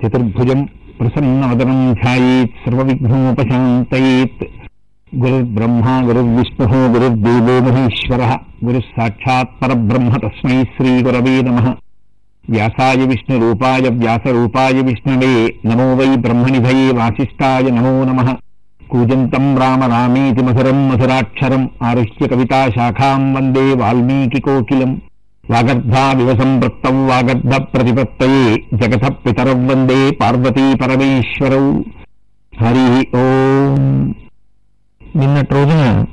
చతుర్భుజం ప్రసన్నవదనం ధ్యాయేత్ సర్వవిఘ్నోపశాంతయేత్ గురుర్బ్రహ్మ గురుర్విష్ణు గురుర్దేవో మహేశ్వర గురు సాక్షాత్ పరబ్రహ్మ తస్మై శ్రీ గురవే నమ వ్యాసాయ విష్ణురూపాయ వ్యాసరూపాయ విష్ణవే నమో వై బ్రహ్మనిధయే వాసిష్టాయ నమో నమ కూజంతం రామ రామేతి మధురం మధురాక్షరం ఆరుహ్య కవితాశాఖాం వందే వాల్మీకి కోకిలం వాగర్ధావివ సంవృత్తం వాగర్ధ ప్రతిపత్తయే జగత పితరం వందే పార్వతీ పరమేశ్వరౌ. హరి ఓం. నిన్నటి రోజున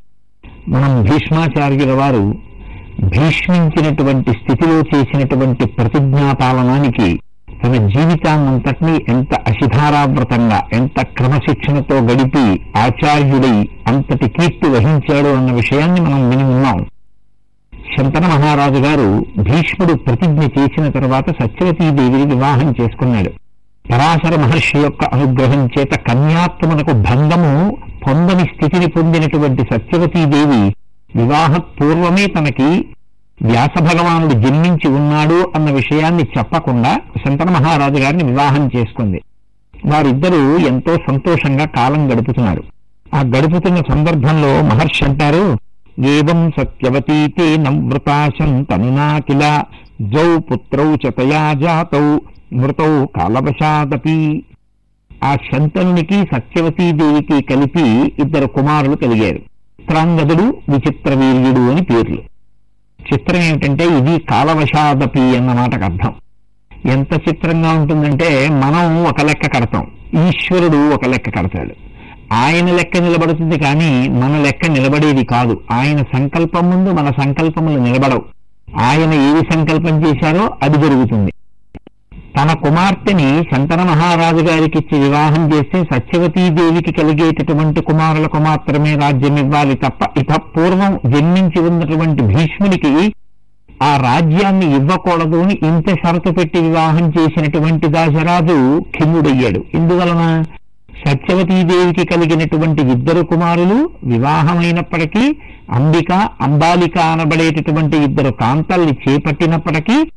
మనం భీష్మాచార్యుల వారు భీష్మించినటువంటి స్థితిలో చేసినటువంటి ప్రతిజ్ఞాపాలనానికి తన జీవితాన్నంతటినీ ఎంత అశిధారావ్రతంగా ఎంత క్రమశిక్షణతో గడిపి ఆచార్యుడై అంతటి కీర్తి వహించాడు అన్న విషయాన్ని మనం విని ఉన్నాం. శంతన మహారాజు గారు భీష్ముడు ప్రతిజ్ఞ చేసిన తర్వాత సత్యవతీదేవిని వివాహం చేసుకున్నాడు. పరాశర మహర్షి యొక్క అనుగ్రహం చేత కన్యాత్మనకు భంగము పొందని స్థితిని పొందినటువంటి సత్యవతీదేవి వివాహ పూర్వమే తనకి వ్యాస భగవానుడు జన్మించి ఉన్నాడు అన్న విషయాన్ని చెప్పకుండా శంతన మహారాజు గారిని వివాహం చేసుకుంది. వారిద్దరూ ఎంతో సంతోషంగా కాలం గడుపుతున్నారు. ఆ గడుపుతున్న సందర్భంలో మహర్షి అంటారు ఏవం సత్యవతీతే నమృతాశం తనునా కిల జౌ పుత్రౌ చతయా తయా జాతౌ మృతౌ కాలవశాదపి. ఆ శంతనునికి సత్యవతీదేవికి కలిపి ఇద్దరు కుమారులు కలిగారు. చిత్రాంగదుడు విచిత్ర వీర్యుడు అని పేర్లు. చిత్రం ఏమిటంటే ఇది కాలవశాదపి అన్న మాటకు అర్థం. ఎంత చిత్రంగా ఉంటుందంటే మనం ఒక లెక్క కడతాం. ఈశ్వరుడు ఒక లెక్క కడతాడు. ఆయన లెక్క నిలబడుతుంది కానీ మన లెక్క నిలబడేది కాదు. ఆయన సంకల్పం ముందు మన సంకల్పములు నిలబడవు. ఆయన ఏది సంకల్పం చేశారో అది జరుగుతుంది. తన కుమార్తెని శంతన మహారాజు గారికి ఇచ్చి వివాహం చేస్తే సత్యవతీదేవికి కలిగేటటువంటి కుమారులకు మాత్రమే రాజ్యం ఇవ్వాలి తప్ప ఇత పూర్వం జన్మించి ఉన్నటువంటి భీష్మునికి ఆ రాజ్యాన్ని ఇవ్వకూడదు అని ఇంత షరతు పెట్టి వివాహం చేసినటువంటి దాశరాజు ఖిన్నుడయ్యాడు. ఇందువలన సత్యవతీదేవికి కలిగినటువంటి ఇద్దరు కుమారులు వివాహమైనప్పటికీ అంబిక అంబాలిక అనబడేటటువంటి ఇద్దరు కాంతల్ని చేపట్టినప్పటికీ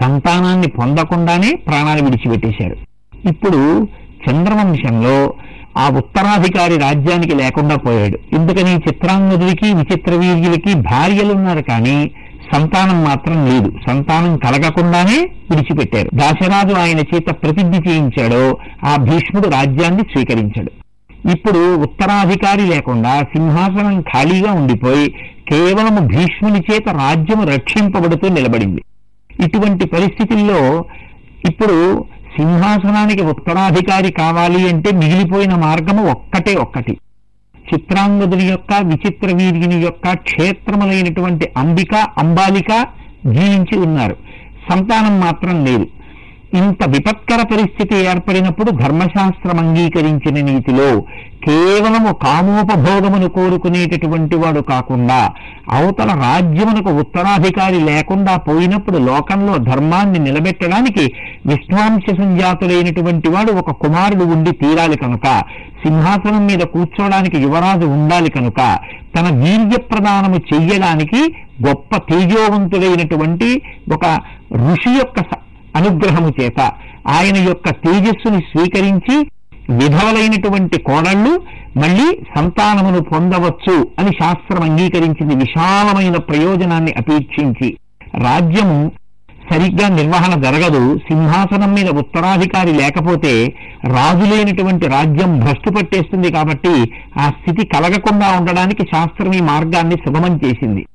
సంతానాన్ని పొందకుండానే ప్రాణాలు విడిచిపెట్టేశారు. ఇప్పుడు చంద్రవంశంలో ఆ ఉత్తరాధికారి రాజ్యానికి లేకుండా పోయాడు. ఎందుకని? చిత్రాంగదుడికి విచిత్ర వీర్యులకి భార్యలున్నారు కానీ సంతానం మాత్రం లేదు. సంతానం కలగకుండానే విడిచిపెట్టారు. దాశరాజు ఆయన చేత ప్రతిజ్ఞ చేయించాడో ఆ భీష్ముడు రాజ్యాన్ని స్వీకరించాడు. ఇప్పుడు ఉత్తరాధికారి లేకుండా సింహాసనం ఖాళీగా ఉండిపోయి కేవలం భీష్ముని చేత రాజ్యము రక్షింపబడుతూ నిలబడింది. ఇటువంటి పరిస్థితుల్లో ఇప్పుడు సింహాసనానికి ఉత్తరాధికారి కావాలి అంటే మిగిలిపోయిన మార్గము ఒక్కటే ఒక్కటి. చిత్రాంగదుని యొక్క విచిత్ర వీర్యుని యొక్క క్షేత్రములైనటువంటి అంబిక అంబాలిక జీవించి ఉన్నారు. సంతానం మాత్రం లేదు. ఇంత విపత్కర పరిస్థితి ఏర్పడినప్పుడు ధర్మశాస్త్రం అంగీకరించిన నీతిలో కేవలము కామోపభోగమును కోరుకునేటటువంటి వాడు కాకుండా అవతల రాజ్యమునకు ఉత్తరాధికారి లేకుండా పోయినప్పుడు లోకంలో ధర్మాన్ని నిలబెట్టడానికి విశ్వాంశ సంజాతులైనటువంటి వాడు ఒక కుమారుడు ఉండి తీరాలి కనుక సింహాసనం మీద కూర్చోడానికి యువరాజు ఉండాలి కనుక తన వీర్య ప్రదానము చెయ్యడానికి గొప్ప తేజోవంతుడైనటువంటి ఒక ఋషి యొక్క అనుగ్రహము చేత ఆయన యొక్క తేజస్సుని స్వీకరించి విధవలైనటువంటి కోడళ్ళు మళ్ళీ సంతానమును పొందవచ్చు అని శాస్త్రం అంగీకరించింది. విశాలమైన ప్రయోజనాన్ని అపేక్షించి రాజ్యము సరిగ్గా నిర్వహణ జరగదు. సింహాసనం మీద ఉత్తరాధికారి లేకపోతే రాజు లేనటువంటి రాజ్యం భ్రష్టు పట్టేస్తుంది కాబట్టి ఆ స్థితి కలగకుండా ఉండడానికి శాస్త్రం ఈ మార్గాన్ని సుగమం చేసింది.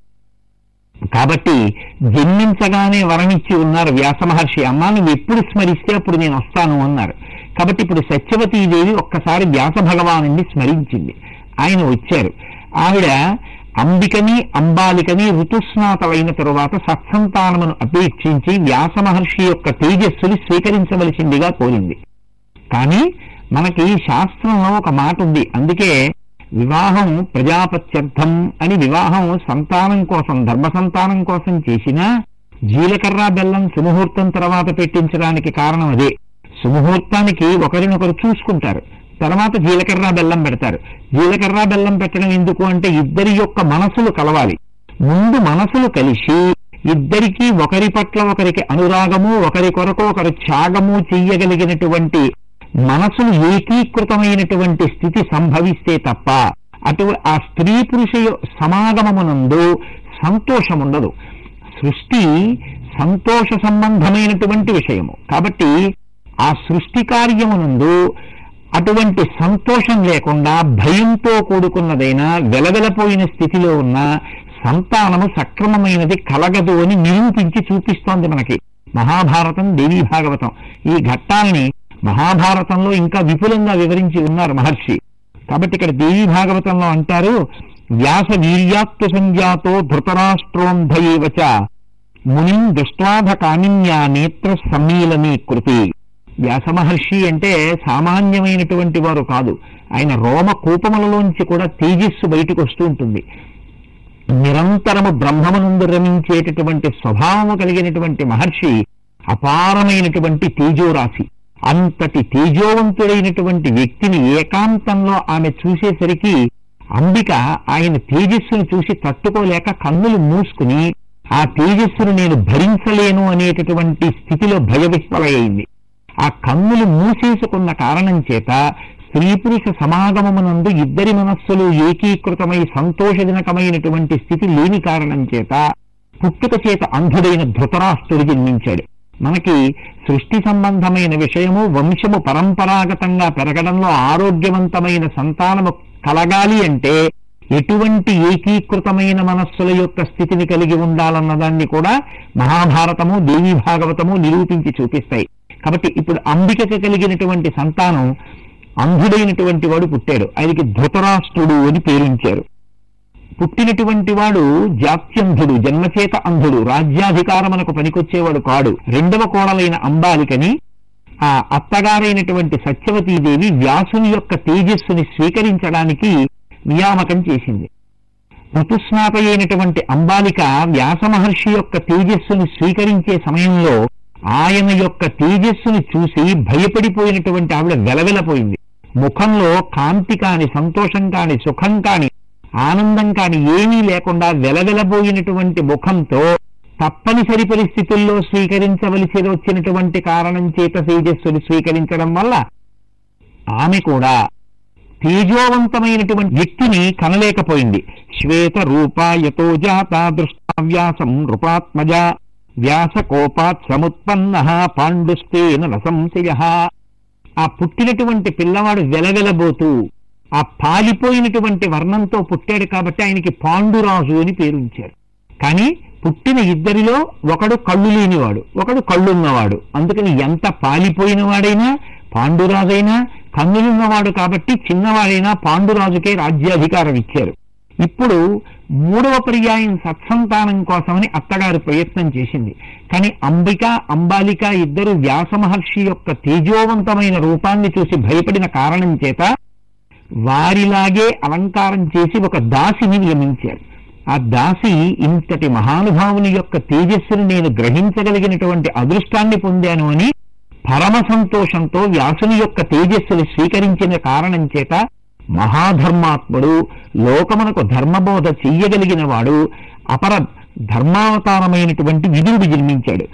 కాబట్టి జన్మించగానే వరణించి ఉన్నారు వ్యాస మహర్షి. అమ్మా నువ్వు ఎప్పుడు స్మరిస్తే అప్పుడు నేను వస్తాను అన్నారు. కాబట్టి ఇప్పుడు సత్యవతీదేవి ఒక్కసారి వ్యాస భగవాను స్మరించింది. ఆయన వచ్చారు. ఆవిడ అంబికని అంబాలికని ఋతుస్నాతలైన తరువాత సత్సంతానమును అపేక్షించి వ్యాస మహర్షి యొక్క తేజస్సుని స్వీకరించవలసిందిగా కోరింది. కానీ మనకి శాస్త్రంలో ఒక మాట ఉంది. అందుకే వివాహం ప్రజాపత్యర్థం అని వివాహం సంతానం కోసం ధర్మ సంతానం కోసం చేసినా జీలకర్ర బెల్లం సుముహూర్తం తర్వాత పెట్టించడానికి కారణం అదే. సుముహూర్తానికి ఒకరినొకరు చూసుకుంటారు. తర్వాత జీలకర్ర బెల్లం పెడతారు. జీలకర్ర బెల్లం పెట్టడం ఎందుకు అంటే ఇద్దరి యొక్క మనసులు కలవాలి. ముందు మనసులు కలిసి ఇద్దరికీ ఒకరి పట్ల ఒకరికి అనురాగము ఒకరి కొరకు ఒకరు త్యాగము చెయ్యగలిగినటువంటి మనసు ఏకీకృతమైనటువంటి స్థితి సంభవిస్తే తప్ప అటు ఆ స్త్రీ పురుష సమాగమమునందు సంతోషం ఉండదు సృష్టి సంతోష సంబంధమైనటువంటి విషయము. కాబట్టి ఆ సృష్టి కార్యమునందు అటువంటి సంతోషం లేకుండా భయంతో కూడుకున్నదైనా వెలవెలపోయిన స్థితిలో ఉన్న సంతానము సక్రమమైనది కలగదు అని నిరూపించి చూపిస్తోంది మనకి మహాభారతం దేవీ భాగవతం. ఈ ఘట్టాల్ని మహాభారతంలో ఇంకా విపులంగా వివరించి ఉన్నారు మహర్షి. కాబట్టి ఇక్కడ దేవీ భాగవతంలో అంటారు వ్యాస వీర్యాత్వ సంజ్ఞాతో ధృతరాష్ట్రోంధయేవచ మునిం దృష్టాధ కామిన్యా నేత్ర సమ్మీలనీ కృతి. వ్యాస మహర్షి అంటే సామాన్యమైనటువంటి వారు కాదు. ఆయన రోమ కూపములలోంచి కూడా తేజస్సు బయటకు వస్తూ ఉంటుంది. నిరంతరము బ్రహ్మమునందు రమించేటటువంటి స్వభావము కలిగినటువంటి మహర్షి అపారమైనటువంటి తేజోరాశి. అంతటి తేజోవంతుడైనటువంటి వ్యక్తిని ఏకాంతంలో ఆమె చూసేసరికి అంబిక ఆయన తేజస్సును చూసి తట్టుకోలేక కన్నులు మూసుకుని ఆ తేజస్సును నేను భరించలేను అనేటటువంటి స్థితిలో భయవిహ్వలయ్యింది. ఆ కన్నులు మూసేసుకున్న కారణం చేత స్త్రీ పురుష సమాగమమునందు ఇద్దరి మనస్సులు ఏకీకృతమై సంతోషజనకమైనటువంటి స్థితి లేని కారణం చేత పుట్టుక చేత అంధుడైన ధృతరాష్ట్రుడు జన్మించాడు. మనకి సృష్టి సంబంధమైన విషయము వంశము పరంపరాగతంగా పెరగడంలో ఆరోగ్యవంతమైన సంతానము కలగాలి అంటే ఎటువంటి ఏకీకృతమైన మనస్సుల యొక్క స్థితిని కలిగి ఉండాలన్న దాన్ని కూడా మహాభారతము దేవి భాగవతము నిరూపించి చూపిస్తాయి. కాబట్టి ఇప్పుడు అంబికకు కలిగినటువంటి సంతానం అంధుడైనటువంటి వాడు పుట్టాడు. ఆయనకి ధృతరాష్ట్రుడు అని పేరించారు పుట్టినటువంటి వాడు జాత్యంధుడు జన్మచేత అంధుడు రాజ్యాధికారమునకు పనికొచ్చేవాడు కాడు. రెండవ కోడలైన అంబాలికని ఆ అత్తగారైనటువంటి సత్యవతీదేవి వ్యాసుని యొక్క తేజస్సుని స్వీకరించడానికి నియామకం చేసింది. ఋతుస్నాత అయినటువంటి అంబాలిక వ్యాస మహర్షి యొక్క తేజస్సుని స్వీకరించే సమయంలో ఆయన యొక్క తేజస్సును చూసి భయపడిపోయినటువంటి ఆవిడ వెలవెలపోయింది. ముఖంలో కాంతి కాని సంతోషం కాని సుఖం కాని ఆనందం కాని ఏమీ లేకుండా వెలవెలబోయినటువంటి ముఖంతో తప్పనిసరి పరిస్థితుల్లో స్వీకరించవలసి వచ్చినటువంటి కారణం చేత తేజస్సుని స్వీకరించడం వల్ల ఆమె కూడా తేజోవంతమైనటువంటి వ్యక్తిని కనలేకపోయింది. శ్వేత రూపాయతో జాత దృష్టావ్యాసం నృపాత్మజ వ్యాస కోపాత్ సముత్పన్న పాండుస్తేన రసంశయ ఆ పుట్టినటువంటి పిల్లవాడు వెలవెలబోతూ ఆ పాలిపోయినటువంటి వర్ణంతో పుట్టాడు కాబట్టి ఆయనకి పాండురాజు అని పేరు ఉంచారు కానీ పుట్టిన ఇద్దరిలో ఒకడు కళ్ళు లేనివాడు ఒకడు కళ్ళున్నవాడు అందుకని ఎంత పాలిపోయిన వాడైనా పాండురాజైనా కన్నులున్నవాడు కాబట్టి చిన్నవాడైనా పాండురాజుకే రాజ్యాధికారం ఇచ్చారు. ఇప్పుడు మూడవ పర్యాయం సత్సంతానం కోసమని అత్తగారు ప్రయత్నం చేసింది. కానీ అంబిక అంబాలిక ఇద్దరు వ్యాస మహర్షి యొక్క తేజోవంతమైన రూపాన్ని చూసి భయపడిన కారణం చేత వారిలాగే అలంకారం చేసి ఒక దాసిని నియమించాడు ఆ దాసి ఇంతటి మహానుభావుని యొక్క తేజస్సును నేను గ్రహించగలిగినటువంటి అదృష్టాన్ని పొందాను అని పరమ సంతోషంతో వ్యాసుని యొక్క తేజస్సును స్వీకరించిన కారణం చేత మహాధర్మాత్ముడు లోకమునకు ధర్మబోధ చెయ్యగలిగిన వాడు అపర ధర్మావతారమైనటువంటి విధుడు జన్మించాడు.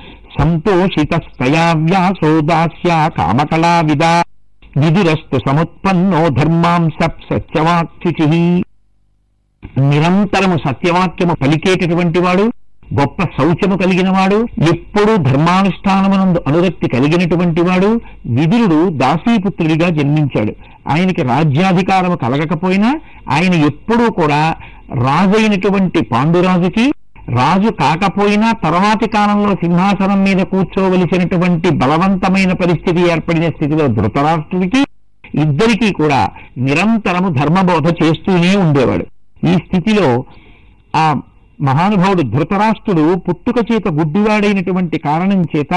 సంతోషితస్తయా వ్యాసో దాస్య కామకళా విదా విధిరస్తు సముత్పన్నో ధర్మాంస సత్యవాక్యుచి నిరంతరము సత్యవాక్యము పలికేటటువంటి వాడు గొప్ప శౌచము కలిగిన వాడు ఎప్పుడూ ధర్మానుష్ఠానమునందు అనురక్తి కలిగినటువంటి వాడు విదురుడు దాసీపుత్రుడిగా జన్మించాడు. ఆయనకి రాజ్యాధికారము కలగకపోయినా ఆయన ఎప్పుడూ కూడా రాజైనటువంటి పాండురాజుకి రాజు కాకపోయినా తర్వాతి కాలంలో సింహాసనం మీద కూర్చోవలసినటువంటి బలవంతమైన పరిస్థితి ఏర్పడిన స్థితిలో ధృతరాష్ట్రుడికి ఇద్దరికీ కూడా నిరంతరము ధర్మబోధ చేస్తూనే ఉండేవాడు. ఈ స్థితిలో ఆ మహానుభావుడు ధృతరాష్ట్రుడు పుట్టుక చేత గుడ్డివాడైనటువంటి కారణం చేత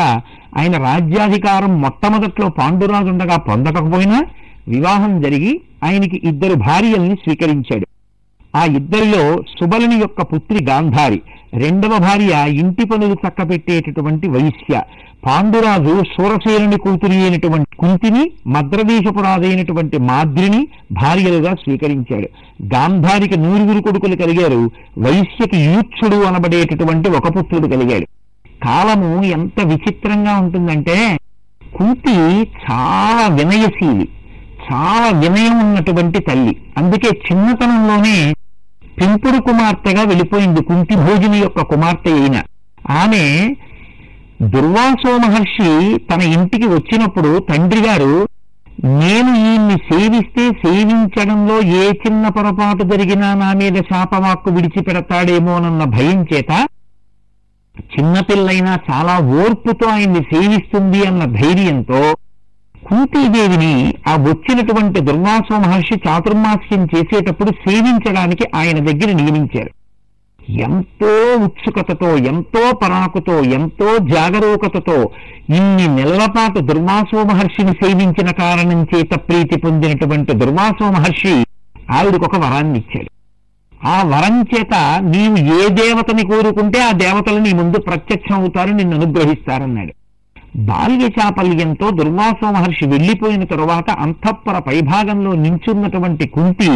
ఆయన రాజ్యాధికారం మొట్టమొదట్లో పాండురాజుండగా పొందకపోయినా వివాహం జరిగి ఆయనకి ఇద్దరు భార్యల్ని స్వీకరించాడు. ఆ ఇద్దరిలో సుబలుని యొక్క పుత్రి గాంధారి రెండవ భార్య ఇంటి పనులు చక్కబెట్టేటటువంటి వైశ్య పాండురాజు సూరసేనుని కూతురి అయినటువంటి కుంతిని మద్రదేశపురాజైనటువంటి మాద్రిని భార్యలుగా స్వీకరించాడు. గాంధారికి నూరుగురు కొడుకులు కలిగారు. వైశ్యకి యూచ్చుడు అనబడేటటువంటి ఒక పుత్రుడు కలిగాడు. కాలము ఎంత విచిత్రంగా ఉంటుందంటే కుంతి చాలా వినయశీలి. చాలా వినయం ఉన్నటువంటి తల్లి. అందుకే చిన్నతనంలోనే పెంపుడు కుమార్తెగా వెళ్ళిపోయింది కుంతి భోజని యొక్క కుమార్తె అయిన. ఆమె దుర్వాసో మహర్షి తన ఇంటికి వచ్చినప్పుడు తండ్రి గారు నేను ఈయన్ని సేవిస్తే సేవించడంలో ఏ చిన్న పొరపాటు జరిగినా నా మీద శాపవాక్కు విడిచిపెడతాడేమోనన్న భయం చేత చిన్నపిల్లైనా చాలా ఓర్పుతో ఆయన్ని సేవిస్తుంది అన్న ధైర్యంతో కుంతీదేవిని ఆ వచ్చినటువంటి దుర్వాస మహర్షి చాతుర్మాస్యం చేసేటప్పుడు సేవించడానికి ఆయన దగ్గర నియమించారు. ఎంతో ఉత్సుకతతో ఎంతో పరాకుతో ఎంతో జాగరూకతతో ఇన్ని నెలల పాటు దుర్వాసో మహర్షిని సేవించిన కారణం చేత ప్రీతి పొందినటువంటి దుర్వాసో మహర్షి ఆవిడకు ఒక వరాన్ని ఇచ్చాడు. ఆ వరం చేత నీవు ఏ దేవతని కోరుకుంటే ఆ దేవతలు నీ ముందు ప్రత్యక్షం అవుతారు నిన్ను అనుగ్రహిస్తారన్నాడు. బాల్య చాపల్యంతో దుర్వాస మహర్షి వెళ్ళిపోయిన తరువాత అంతఃపుర పైభాగంలో నించున్నటువంటి కుంతి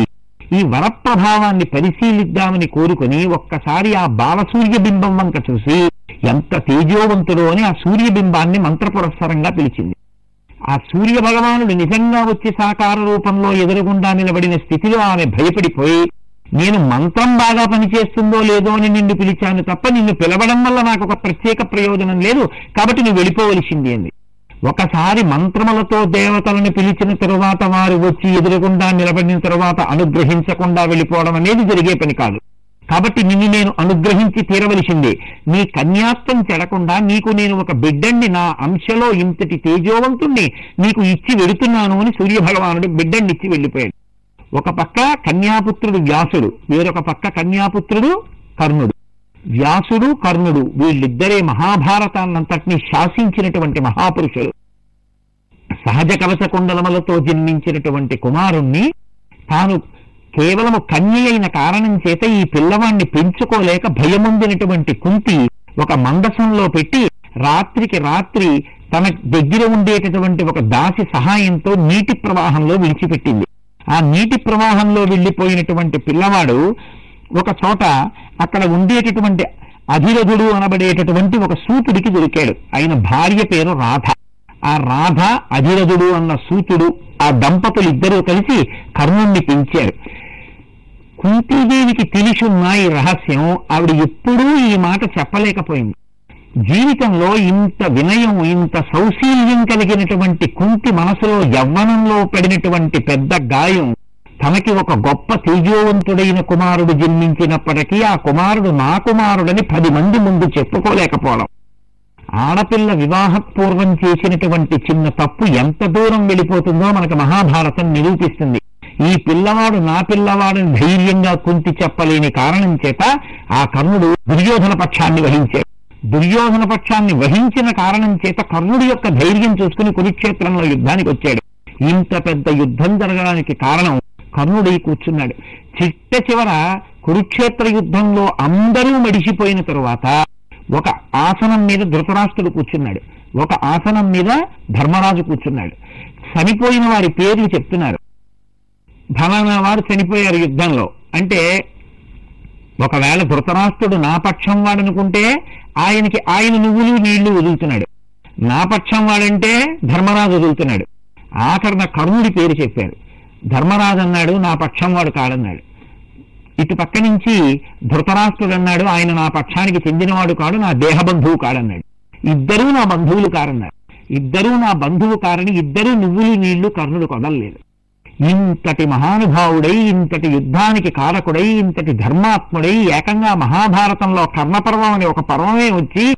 ఈ వరప్రభావాన్ని పరిశీలిద్దామని కోరుకుని ఒక్కసారి ఆ బాలసూర్య బింబం వంక చూసి ఎంత తేజోవంతుడో అని ఆ సూర్యబింబాన్ని మంత్రపురస్సరంగా పిలిచింది. ఆ సూర్య భగవానుడు నిజంగా వచ్చి సాకార రూపంలో ఎదురుగుండా నిలబడిన స్థితిలో ఆమె భయపడిపోయి నేను మంత్రం బాగా పనిచేస్తుందో లేదో అని నిన్ను పిలిచాను తప్ప నిన్ను పిలవడం వల్ల నాకు ఒక ప్రత్యేక ప్రయోజనం లేదు. కాబట్టి నువ్వు వెళ్ళిపోవలసింది అంది. ఒకసారి మంత్రములతో దేవతలను పిలిచిన తరువాత వారు వచ్చి ఎదురకుండా నిలబడిన తరువాత అనుగ్రహించకుండా వెళ్ళిపోవడం అనేది జరిగే పని కాదు. కాబట్టి నిన్ను నేను అనుగ్రహించి తీరవలసిందే. నీ కన్యాత్వం చెడకుండా నీకు నేను ఒక బిడ్డండి నా అంశలో ఇంతటి తేజోవంతుణ్ణి నీకు ఇచ్చి వెడుతున్నాను అని సూర్య భగవానుడు బిడ్డండి ఇచ్చి వెళ్ళిపోయాడు. ఒక పక్క కన్యాపుత్రుడు వ్యాసుడు వేరొక పక్క కన్యాపుత్రుడు కర్ణుడు. వ్యాసుడు కర్ణుడు వీళ్ళిద్దరే మహాభారతాన్నంతటినీ శాసించినటువంటి మహాపురుషులు. సహజ కవచ కుండలములతో జన్మించినటువంటి కుమారుణ్ణి తాను కేవలము కన్య అయిన కారణం చేత ఈ పిల్లవాణ్ణి పెంచుకోలేక భయముందినటువంటి కుంతి ఒక మందసంలో పెట్టి రాత్రికి రాత్రి తన దగ్గర ఉండేటటువంటి ఒక దాసి సహాయంతో నీటి ప్రవాహంలో విడిచిపెట్టింది. ఆ నీటి ప్రవాహంలో వెళ్ళిపోయినటువంటి పిల్లవాడు ఒక చోట అక్కడ ఉండేటటువంటి అధిరథుడు అనబడేటటువంటి ఒక సూతుడికి దొరికాడు. ఆయన భార్య పేరు రాధ. ఆ రాధ అధిరథుడు అన్న సూతుడు ఆ దంపతులు ఇద్దరూ కలిసి కర్ణుణ్ణి పెంచారు. కుంతీదేవికి తెలిసున్న ఈ రహస్యం ఆవిడ ఎప్పుడూ ఈ మాట చెప్పలేకపోయింది. జీవితంలో ఇంత వినయం ఇంత సౌశీల్యం కలిగినటువంటి కుంతి మనసులో యవ్వనంలో పడినటువంటి పెద్ద గాయం తనకి ఒక గొప్ప తేజోవంతుడైన కుమారుడు జన్మించినప్పటికీ ఆ కుమారుడు నా కుమారుడని పది మంది ముందు చెప్పుకోలేకపోవడం. ఆడపిల్ల వివాహపూర్వం చేసినటువంటి చిన్న తప్పు ఎంత దూరం వెళ్ళిపోతుందో మనకు మహాభారతం నిరూపిస్తుంది. ఈ పిల్లవాడు నా పిల్లవాడని ధైర్యంగా కుంతి చెప్పలేని కారణం చేత ఆ కర్ణుడు దుర్యోధన పక్షాన్ని వహించాడు. దుర్యోధన పక్షాన్ని వహించిన కారణం చేత కర్ణుడి యొక్క ధైర్యం చూసుకుని కురుక్షేత్రంలో యుద్ధానికి వచ్చాడు. ఇంత పెద్ద యుద్ధం జరగడానికి కారణం కర్ణుడి కూర్చున్నాడు. చిట్ట చివర కురుక్షేత్ర యుద్ధంలో అందరూ మడిసిపోయిన తరువాత ఒక ఆసనం మీద ధృతరాష్ట్రుడు కూర్చున్నాడు. ఒక ఆసనం మీద ధర్మరాజు కూర్చున్నాడు. చనిపోయిన వారి పేర్లు చెప్తున్నారు. ఫలానా వారు చనిపోయారు యుద్ధంలో. అంటే ఒకవేళ ధృతరాష్ట్రుడు నా పక్షం వాడనుకుంటే ఆయనకి ఆయన నువ్వులు నీళ్ళు వదులుతున్నాడు. నా పక్షం వాడంటే ధర్మరాజు వదులుతున్నాడు. ఆఖరణ కర్ణుడి పేరు చెప్పాడు. ధర్మరాజు అన్నాడు నా పక్షం వాడు కాడన్నాడు. ఇటు పక్క నుంచి ధృతరాష్ట్రుడు అన్నాడు ఆయన నా పక్షానికి చెందినవాడు కాడు నా దేహబంధువు కాడన్నాడు. ఇద్దరూ నా బంధువులు కారన్నారు. ఇద్దరూ నా బంధువు కారని ఇద్దరూ నువ్వులు నీళ్ళు కర్ణుడు కొదలలేదు ఇంతటి మహానుభావుడై ఇంతటి యుద్ధానికి కారకుడై ఇంతటి ధర్మాత్ముడై ఏకంగా మహాభారతంలో కర్ణపర్వం అనే ఒక పర్వమే వచ్చి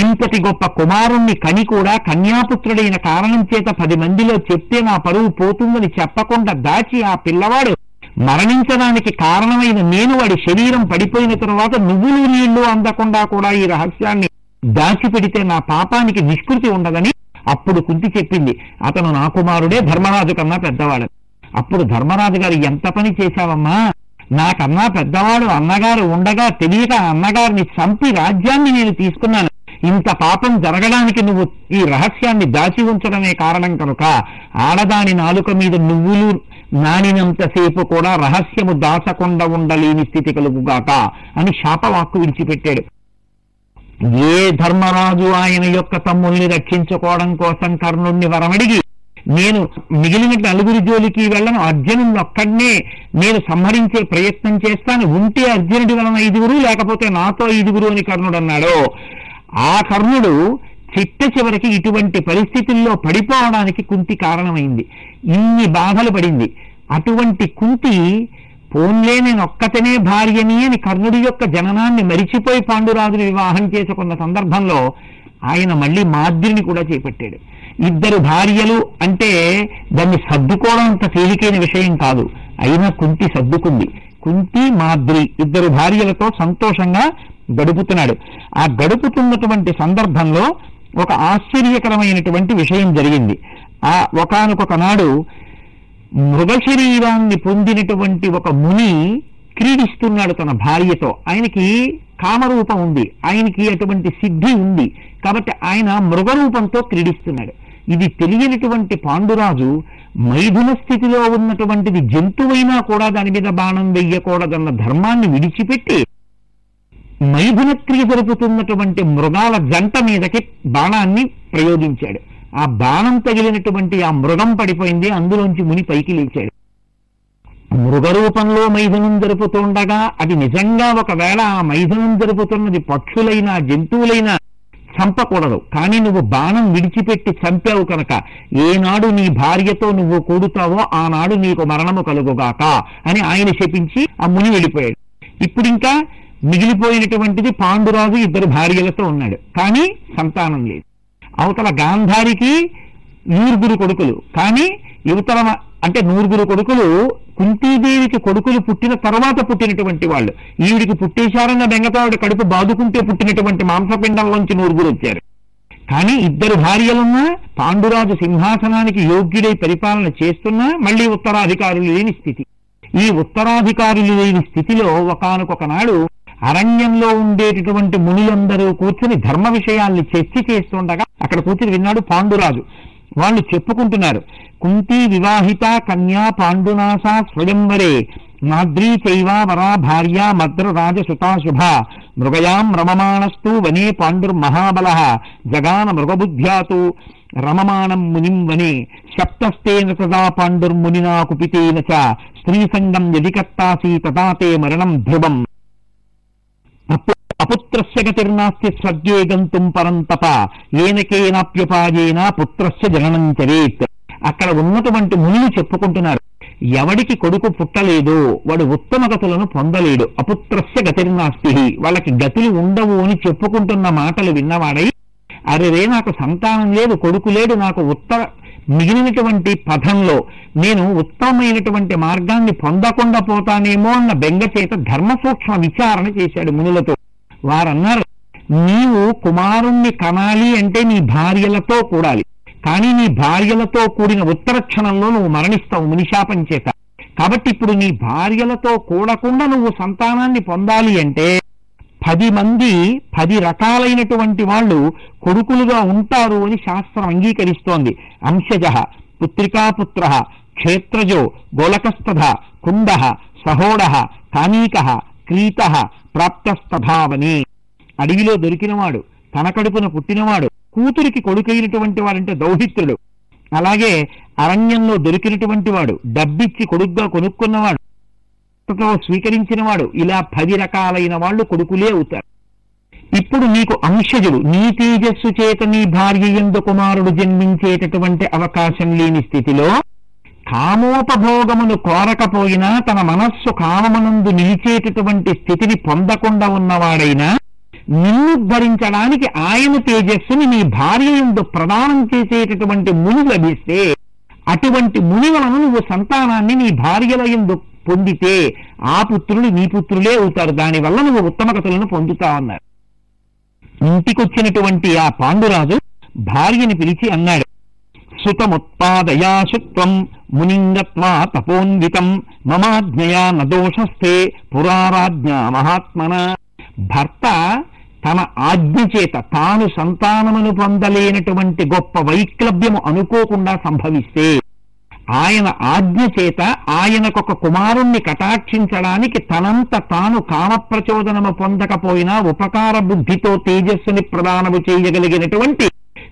ఇంతటి గొప్ప కుమారుణ్ణి కని కూడా కన్యాపుత్రుడైన కారణం చేత పది మందిలో చెప్తే నా పరువు పోతుందని చెప్పకుండా దాచి ఆ పిల్లవాడు మరణించడానికి కారణమైన నేను వాడి శరీరం పడిపోయిన తరువాత నువ్వులు నీళ్ళు అందకుండా కూడా ఈ రహస్యాన్ని దాచిపెడితే నా పాపానికి నిష్కృతి ఉండదని అప్పుడు కుంతి చెప్పింది. అతను నా కుమారుడే ధర్మరాజు కన్నా పెద్దవాడు. అప్పుడు ధర్మరాజు గారు ఎంత పని చేశావమ్మా? నాకన్నా పెద్దవాడు అన్నగారు ఉండగా తెలియక అన్నగారిని చంపి రాజ్యాన్ని నేను తీసుకున్నాను. ఇంత పాపం జరగడానికి నువ్వు ఈ రహస్యాన్ని దాచి ఉంచడమే కారణం కనుక ఆడదాని నాలుక మీద నువ్వులు నానినంతసేపు కూడా రహస్యము దాచకుండా ఉండలేని స్థితి కలుగుగాక అని శాపవాక్కు విడిచిపెట్టాడు. ఏ ధర్మరాజు ఆయన యొక్క తమ్ముల్ని రక్షించుకోవడం కోసం కర్ణుణ్ణి వరమడిగి నేను మిగిలిన నలుగురి జోలికి వెళ్ళను అర్జునుడిని ఒక్కడనే నేను సంహరించే ప్రయత్నం చేస్తాను. ఉంటే అర్జునుడి వలన ఐదుగురు లేకపోతే నాతో ఐదుగురు అని కర్ణుడు అన్నాడు. ఆ కర్ణుడు చిట్ట చివరికి ఇటువంటి పరిస్థితుల్లో పడిపోవడానికి కుంతి కారణమైంది. ఇన్ని బాధలు పడింది. అటువంటి కుంతి పోన్లే నేను ఒక్కతనే భార్యని అని కర్ణుడి యొక్క జననాన్ని మరిచిపోయి పాండురాజుని వివాహం చేసుకున్న సందర్భంలో ఆయన మళ్ళీ మాద్రిని కూడా చేపట్టాడు. ఇద్దరు భార్యలు అంటే దాన్ని సర్దుకోవడం అంత తేలికైన విషయం కాదు. అయినా కుంతి సర్దుకుంది. కుంతి మాద్రి ఇద్దరు భార్యలతో సంతోషంగా గడుపుతున్నాడు. ఆ గడుపుతున్నటువంటి సందర్భంలో ఒక ఆశ్చర్యకరమైనటువంటి విషయం జరిగింది. ఆ ఒకానొక నాడు మృగ శరీరాన్ని పొందినటువంటి ఒక ముని క్రీడిస్తున్నాడు తన భార్యతో. ఆయనకి కామరూపం ఉంది. ఆయనకి అటువంటి సిద్ధి ఉంది. కాబట్టి ఆయన మృగరూపంతో క్రీడిస్తున్నాడు. ఇది తెలియనటువంటి పాండురాజు మైథున స్థితిలో ఉన్నటువంటిది జంతువైనా కూడా దాని మీద బాణం వెయ్యకూడదన్న ధర్మాన్ని విడిచిపెట్టి మైథున క్రియ జరుపుతున్నటువంటి మృగాల జంట మీదకి బాణాన్ని ప్రయోగించాడు. ఆ బాణం తగిలినటువంటి ఆ మృగం పడిపోయింది. అందులోంచి ముని పైకి లేచాడు. మృగరూపంలో మైథునం జరుపుతుండగా అది నిజంగా ఒకవేళ ఆ మైథునం జరుపుతున్నది పక్షులైనా జంతువులైనా చంపకూడదు. కానీ నువ్వు బాణం విడిచిపెట్టి చంపావు కనుక ఏనాడు నీ భార్యతో నువ్వు కూడుతావో ఆనాడు నీకు మరణము కలుగుగాక అని ఆయన శపించి ఆ ముని వెళ్ళిపోయాడు. ఇప్పుడు ఇంకా మిగిలిపోయినటువంటిది పాండురాజు ఇద్దరు భార్యలతో ఉన్నాడు. కానీ సంతానం లేదు. అవతల గాంధారికి నూరుగురు కొడుకులు. కానీ యువతల అంటే నూరుగురు కొడుకులు కుంతీదేవికి కొడుకులు పుట్టిన తర్వాత పుట్టినటువంటి వాళ్ళు. ఈవిడికి పుట్టేశారన్న బెంగతో ఆవిడ కడుపు బాదుకుంటే పుట్టినటువంటి మాంసపిండంలోంచి నూరుగురు వచ్చారు. కానీ ఇద్దరు భార్యలున్నా పాండురాజు సింహాసనానికి యోగ్యుడై పరిపాలన చేస్తున్నా మళ్ళీ ఉత్తరాధికారులు లేని స్థితి. ఈ ఉత్తరాధికారులు లేని స్థితిలో ఒకానొక నాడు అరణ్యంలో ఉండేటటువంటి మునులందరూ కూర్చుని ధర్మ విషయాల్ని చర్చ చేస్తుండగా అక్కడ కూర్చుని విన్నాడు పాండురాజు. వాళ్ళు చెప్పుకుంటున్నారు. కుంతి వివాహిత కన్యా పాండునాస స్వయంవరే మాద్రీ చైవ వరా భార్య మద్ర రాజసుతా శుభ మృగయాం రమమాణస్తు వనే పాండుర్మహాబల జగాన మృగబుద్ధ్యాతు రమమాణం మునిం వనే శప్తస్తేన సదా పాండుర్మునినా కుపితేన చ స్త్రీసంగం యదికర్తాసి తదా తే మరణం ధ్రువం. పుత్రస్య గతిర్నాస్తి స్వర్గే గంతుం పరంతప ఏనకేనాప్యుపాయేన పుత్రస్య జననం చరేత్ అక్కడ ఉన్నటువంటి మునులు చెప్పుకుంటున్నారు. ఎవడికి కొడుకు పుట్టలేదు వాడు ఉత్తమ గతులను పొందలేడు. అపుత్రస్య గతిర్నాస్తి. వాళ్ళకి గతులు ఉండవు అని చెప్పుకుంటున్న మాటలు విన్నవాడై అరేరే నాకు సంతానం లేదు కొడుకు లేడు నాకు ఉత్తర మిగిలినటువంటి పథంలో నేను ఉత్తమమైనటువంటి మార్గాన్ని పొందకుండా పోతానేమో అన్న బెంగ చేత ధర్మ సూక్ష్మ విచారణ చేశాడు మునులతో. వారన్నారు నీవు కుమారుణ్ణి కనాలి అంటే నీ భార్యలతో కూడాలి. కానీ నీ భార్యలతో కూడిన ఉత్తర క్షణంలో నువ్వు మరణిస్తావు మునిశాపం చేత. కాబట్టి ఇప్పుడు నీ భార్యలతో కూడకుండా నువ్వు సంతానాన్ని పొందాలి అంటే పది మంది పది రకాలైనటువంటి వాళ్ళు కొడుకులుగా ఉంటారు అని శాస్త్రం అంగీకరిస్తోంది. అంశజ పుత్రికాపుత్ర క్షేత్రజో గోలకస్తథ కుండ సహోడ కానీక క్రీత ప్రాప్తస్తథావని అడవిలో దొరికినవాడు తన కడుపున పుట్టినవాడు కూతురికి కొడుకైనటువంటి వాడంటే దౌహిత్రుడు. అలాగే అరణ్యంలో దొరికినటువంటి వాడు డబ్బిచ్చి కొడుగ్గా కొనుక్కున్నవాడు స్వీకరించినవాడు స్వీకరించిన వాడు ఇలా పది రకాలైన వాళ్ళు కొడుకులే అవుతారు. ఇప్పుడు నీకు అంశజుడు నీ తేజస్సు చేత నీ భార్య ఎందు కుమారుడు జన్మించేటటువంటి అవకాశం లేని స్థితిలో కామోపభోగమును కోరకపోయినా తన మనస్సు కామమునందు నిలిచేటటువంటి స్థితిని పొందకుండా ఉన్నవాడైనా నిన్ను ధరించడానికి ఆయన తేజస్సుని నీ భార్య ఎందు ప్రదానం చేసేటటువంటి ముని లభిస్తే అటువంటి ముని వలన నువ్వు సంతానాన్ని నీ భార్యల ఎందు పొందితే ఆ పుత్రులు నీ పుత్రులే అవుతారు. దానివల్ల నువ్వు ఉత్తమకతులను పొందుతావన్నారు ఇంటికొచ్చినటువంటి ఆ పాండురాజు భార్యని పిలిచి అన్నాడు సుతముత్పాదయాశుత్వం మునింగత్వా తపోన్వితం మమాజ్ఞయా నదోషస్థే పురారాజ్ఞ మహాత్మన భర్త తన ఆజ్ఞ చేత తాను సంతానమును పొందలేనటువంటి గొప్ప వైక్లభ్యము అనుకోకుండా సంభవిస్తే ఆయన ఆజ్ఞ చేత ఆయనకొక కుమారుణ్ణి కటాక్షించడానికి తనంత తాను కామప్రచోదనము పొందకపోయినా ఉపకార బుద్ధితో తేజస్సుని ప్రదానము చేయగలిగినటువంటి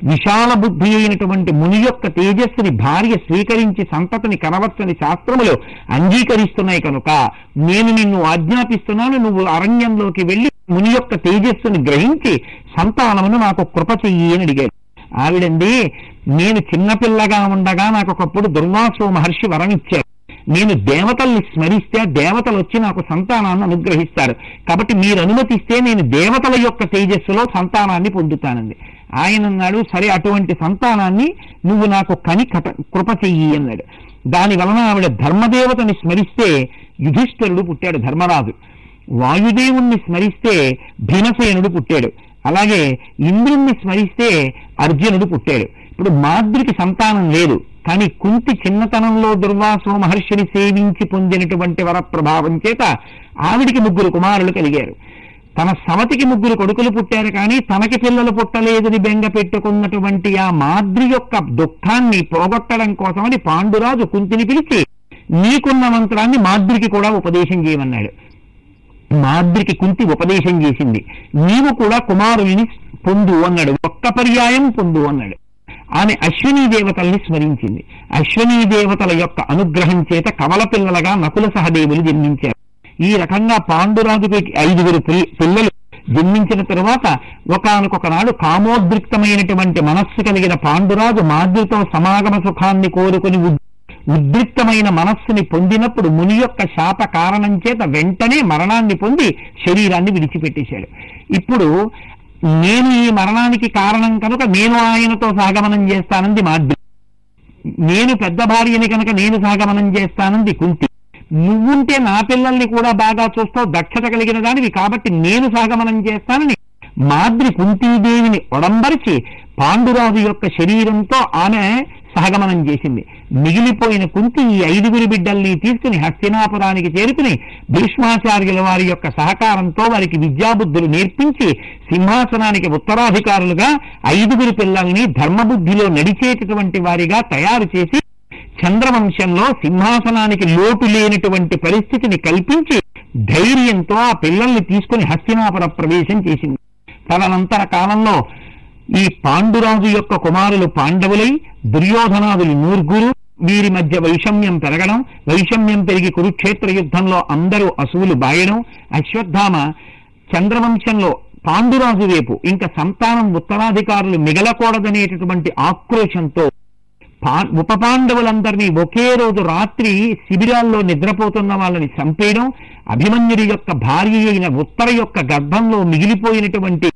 విశాల బుద్ధి అయినటువంటి ముని యొక్క తేజస్సుని భార్య స్వీకరించి సంతతిని కనవచ్చని శాస్త్రములు అంగీకరిస్తున్నాయి కనుక నేను నిన్ను ఆజ్ఞాపిస్తున్నాను నువ్వు అరణ్యంలోకి వెళ్ళి ముని యొక్క తేజస్సుని గ్రహించి సంతానమును నాకు కృప చెయ్యి అని అడిగాడు. ఆవిడండి నేను చిన్నపిల్లగా ఉండగా నాకు ఒకప్పుడు దుర్వాసు మహర్షి వరం ఇచ్చారు. నేను దేవతల్ని స్మరిస్తే దేవతలు వచ్చి నాకు సంతానాన్ని అనుగ్రహిస్తారు. కాబట్టి మీరు అనుమతిస్తే నేను దేవతల యొక్క తేజస్సులో సంతానాన్ని పొందుతానండి. ఆయన అన్నాడు సరే అటువంటి సంతానాన్ని నువ్వు నాకు కని కట కృప చెయ్యి అన్నాడు. దాని వలన ఆవిడ ధర్మదేవతని స్మరిస్తే యుధిష్ఠరుడు పుట్టాడు ధర్మరాజు. వాయుదేవుణ్ణి స్మరిస్తే భీమసేనుడు పుట్టాడు. అలాగే ఇంద్రుణ్ణి స్మరిస్తే అర్జునుడు పుట్టాడు. ఇప్పుడు మాద్రికి సంతానం లేదు కానీ కుంతి చిన్నతనంలో దుర్వాసుడు మహర్షిని సేవించి పొందినటువంటి వరప్రభావం చేత ఆవిడికి ముగ్గురు కుమారులు కలిగారు. తన సమతికి ముగ్గురు కొడుకులు పుట్టారు కానీ తనకి పిల్లలు పుట్టలేదని బెంగ పెట్టుకున్నటువంటి ఆ మాద్రి యొక్క దుఃఖాన్ని పోగొట్టడం కోసమని పాండురాజు కుంతిని పిలిచి నీకున్న మంత్రాన్ని మాద్రికి కూడా ఉపదేశం చేయమన్నాడు. మాద్రికి కుంతి ఉపదేశం చేసింది నీవు కూడా కుమారుని పొందు అన్నాడు ఒక్క పర్యాయం పొందు అన్నాడు. ఆమె అశ్వినీ దేవతల్ని స్మరించింది. అశ్వినీ దేవతల యొక్క అనుగ్రహం చేత కమల పిల్లలుగా నకుల సహదేవులు జన్మించారు. ఈ రకంగా పాండురాజుకి ఐదుగురు పిల్లలు జన్మించిన తరువాత ఒకనకొకనాడు కామోద్రిక్తమైనటువంటి మనస్సు కలిగిన పాండురాజు మాద్రితో సమాగమ సుఖాన్ని కోరుకుని ఉద్- ఉద్రిక్తమైన మనస్సుని పొందినప్పుడు ముని యొక్క శాప కారణం చేత వెంటనే మరణాన్ని పొంది శరీరాన్ని విడిచిపెట్టేశాడు. ఇప్పుడు నేను ఈ మరణానికి కారణం కనుక నేను ఆయనతో సాగమనం చేస్తానంది మాద్రి నేను పెద్ద భార్యని కనుక నేను సాగమనం చేస్తానంది కుంతి. నువ్వుంటే నా పిల్లల్ని కూడా బాగా చూస్తావు దక్షత కలిగిన దానివి. కాబట్టి నేను సాగమనం చేస్తానని మాద్రి కుంతీదేవిని ఒడంబరిచి పాండురాజు యొక్క శరీరంతో ఆమె సహగమనం చేసింది. మిగిలిపోయిన కుంతి ఈ ఐదుగురి బిడ్డల్ని తీసుకుని హస్తినాపురానికి చేరుకుని భీష్మాచార్యుల వారి యొక్క సహకారంతో వారికి విద్యాబుద్ధులు నేర్పించి సింహాసనానికి ఉత్తరాధికారులుగా ఐదుగురి పిల్లల్ని ధర్మబుద్ధిలో నడిచేటటువంటి వారిగా తయారు చేసి చంద్రవంశంలో సింహాసనానికి లోటు లేనటువంటి పరిస్థితిని కల్పించి ధైర్యంతో ఆ పిల్లల్ని తీసుకుని హస్తినాపుర ప్రవేశం చేసింది. తదనంతర కాలంలో ఈ పాండురాజు యొక్క కుమారులు పాండవులై దుర్యోధనాదులు నూర్గురు వీరి మధ్య వైషమ్యం పెరగడం వైషమ్యం పెరిగి కురుక్షేత్ర యుద్ధంలో అందరూ అసువులు బాయడం అశ్వత్థామ చంద్రవంశంలో పాండురాజు వైపు ఇంకా సంతానం ఉత్తరాధికారులు మిగలకూడదనేటటువంటి ఆక్రోశంతో ఉప పాండవులందరినీ ఒకే రోజు రాత్రి శిబిరాల్లో నిద్రపోతున్న వాళ్ళని చంపేయడం అభిమన్యుడి యొక్క భార్య అయిన ఉత్తర యొక్క గర్భంలో మిగిలిపోయినటువంటి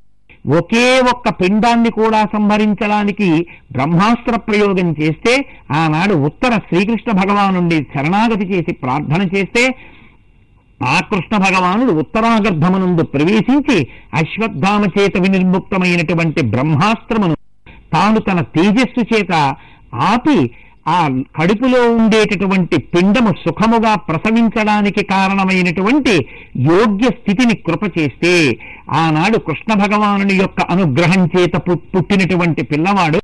ఒకే ఒక్క పిండాన్ని కూడా సంహరించడానికి బ్రహ్మాస్త్ర ప్రయోగం చేస్తే ఆనాడు ఉత్తర శ్రీకృష్ణ భగవానుండి శరణాగతి చేసి ప్రార్థన చేస్తే ఆ కృష్ణ భగవానుడు ఉత్తరాగర్భమునందు ప్రవేశించి అశ్వత్థామ చేత వినిర్ముక్తమైనటువంటి బ్రహ్మాస్త్రమును తాను తన తేజస్సు చేత ఆపి ఆ కడుపులో ఉండేటటువంటి పిండము సుఖముగా ప్రసవించడానికి కారణమైనటువంటి యోగ్య స్థితిని కృప చేస్తే ఆనాడు కృష్ణ భగవానుని యొక్క అనుగ్రహం చేత పు- పుట్టినటువంటి పిల్లవాడు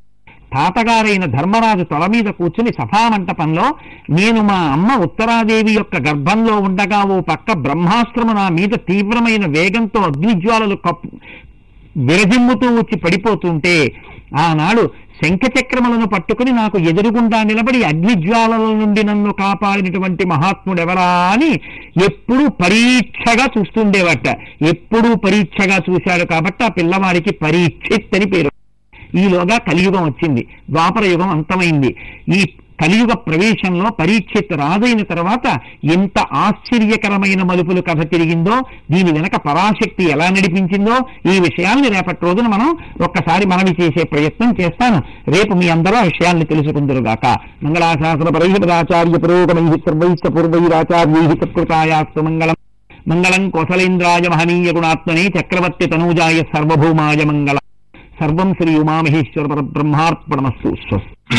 తాతగారైన ధర్మరాజు తల మీద కూర్చుని సభామంటపంలో నేను మా అమ్మ ఉత్తరాదేవి యొక్క గర్భంలో ఉండగా ఓ పక్క బ్రహ్మాస్త్రము నా మీద తీవ్రమైన వేగంతో అగ్నిజ్వాలలు కప్పు విరజిమ్ముతూ వచ్చి పడిపోతుంటే ఆనాడు శంఖచక్రములను పట్టుకుని నాకు ఎదురుగుండా నిలబడి అగ్నిజ్వాలల నుండి నన్ను కాపాడినటువంటి మహాత్ముడెవరా అని ఎప్పుడూ పరీక్షగా చూస్తుండేవట. ఎప్పుడూ పరీక్షగా చూశాడు కాబట్టి ఆ పిల్లవాడికి పరీక్షిత్ అని పేరు. ఈలోగా కలియుగం వచ్చింది. ద్వాపర యుగం అంతమైంది. ఈ కలియుగ ప్రవేశంలో పరీక్షిత్ రాజైన తర్వాత ఎంత ఆశ్చర్యకరమైన మలుపులు కథ తిరిగిందో దీని వెనక పరాశక్తి ఎలా నడిపించిందో ఈ విషయాల్ని రేపటి రోజున మనం ఒక్కసారి మనవి చేసే ప్రయత్నం చేస్తాను. రేపు మీ అందరూ ఆ విషయాల్ని తెలుసుకుందరుగాక. మంగళాశాసన పరైపదాచార్య పురోగమై సర్వైశ్చ పూర్వైరాచార్యై సత్కృతాయాస్తు మంగళం. మంగళం కోసలేంద్రాయ మహనీయ గుణాత్మనే చక్రవర్తి తనూజాయ సర్వభౌమాయ మంగళం. సర్వం శ్రీ ఉమామహేశ్వర పరబ్రహ్మార్పణమస్తు. స్వస్తి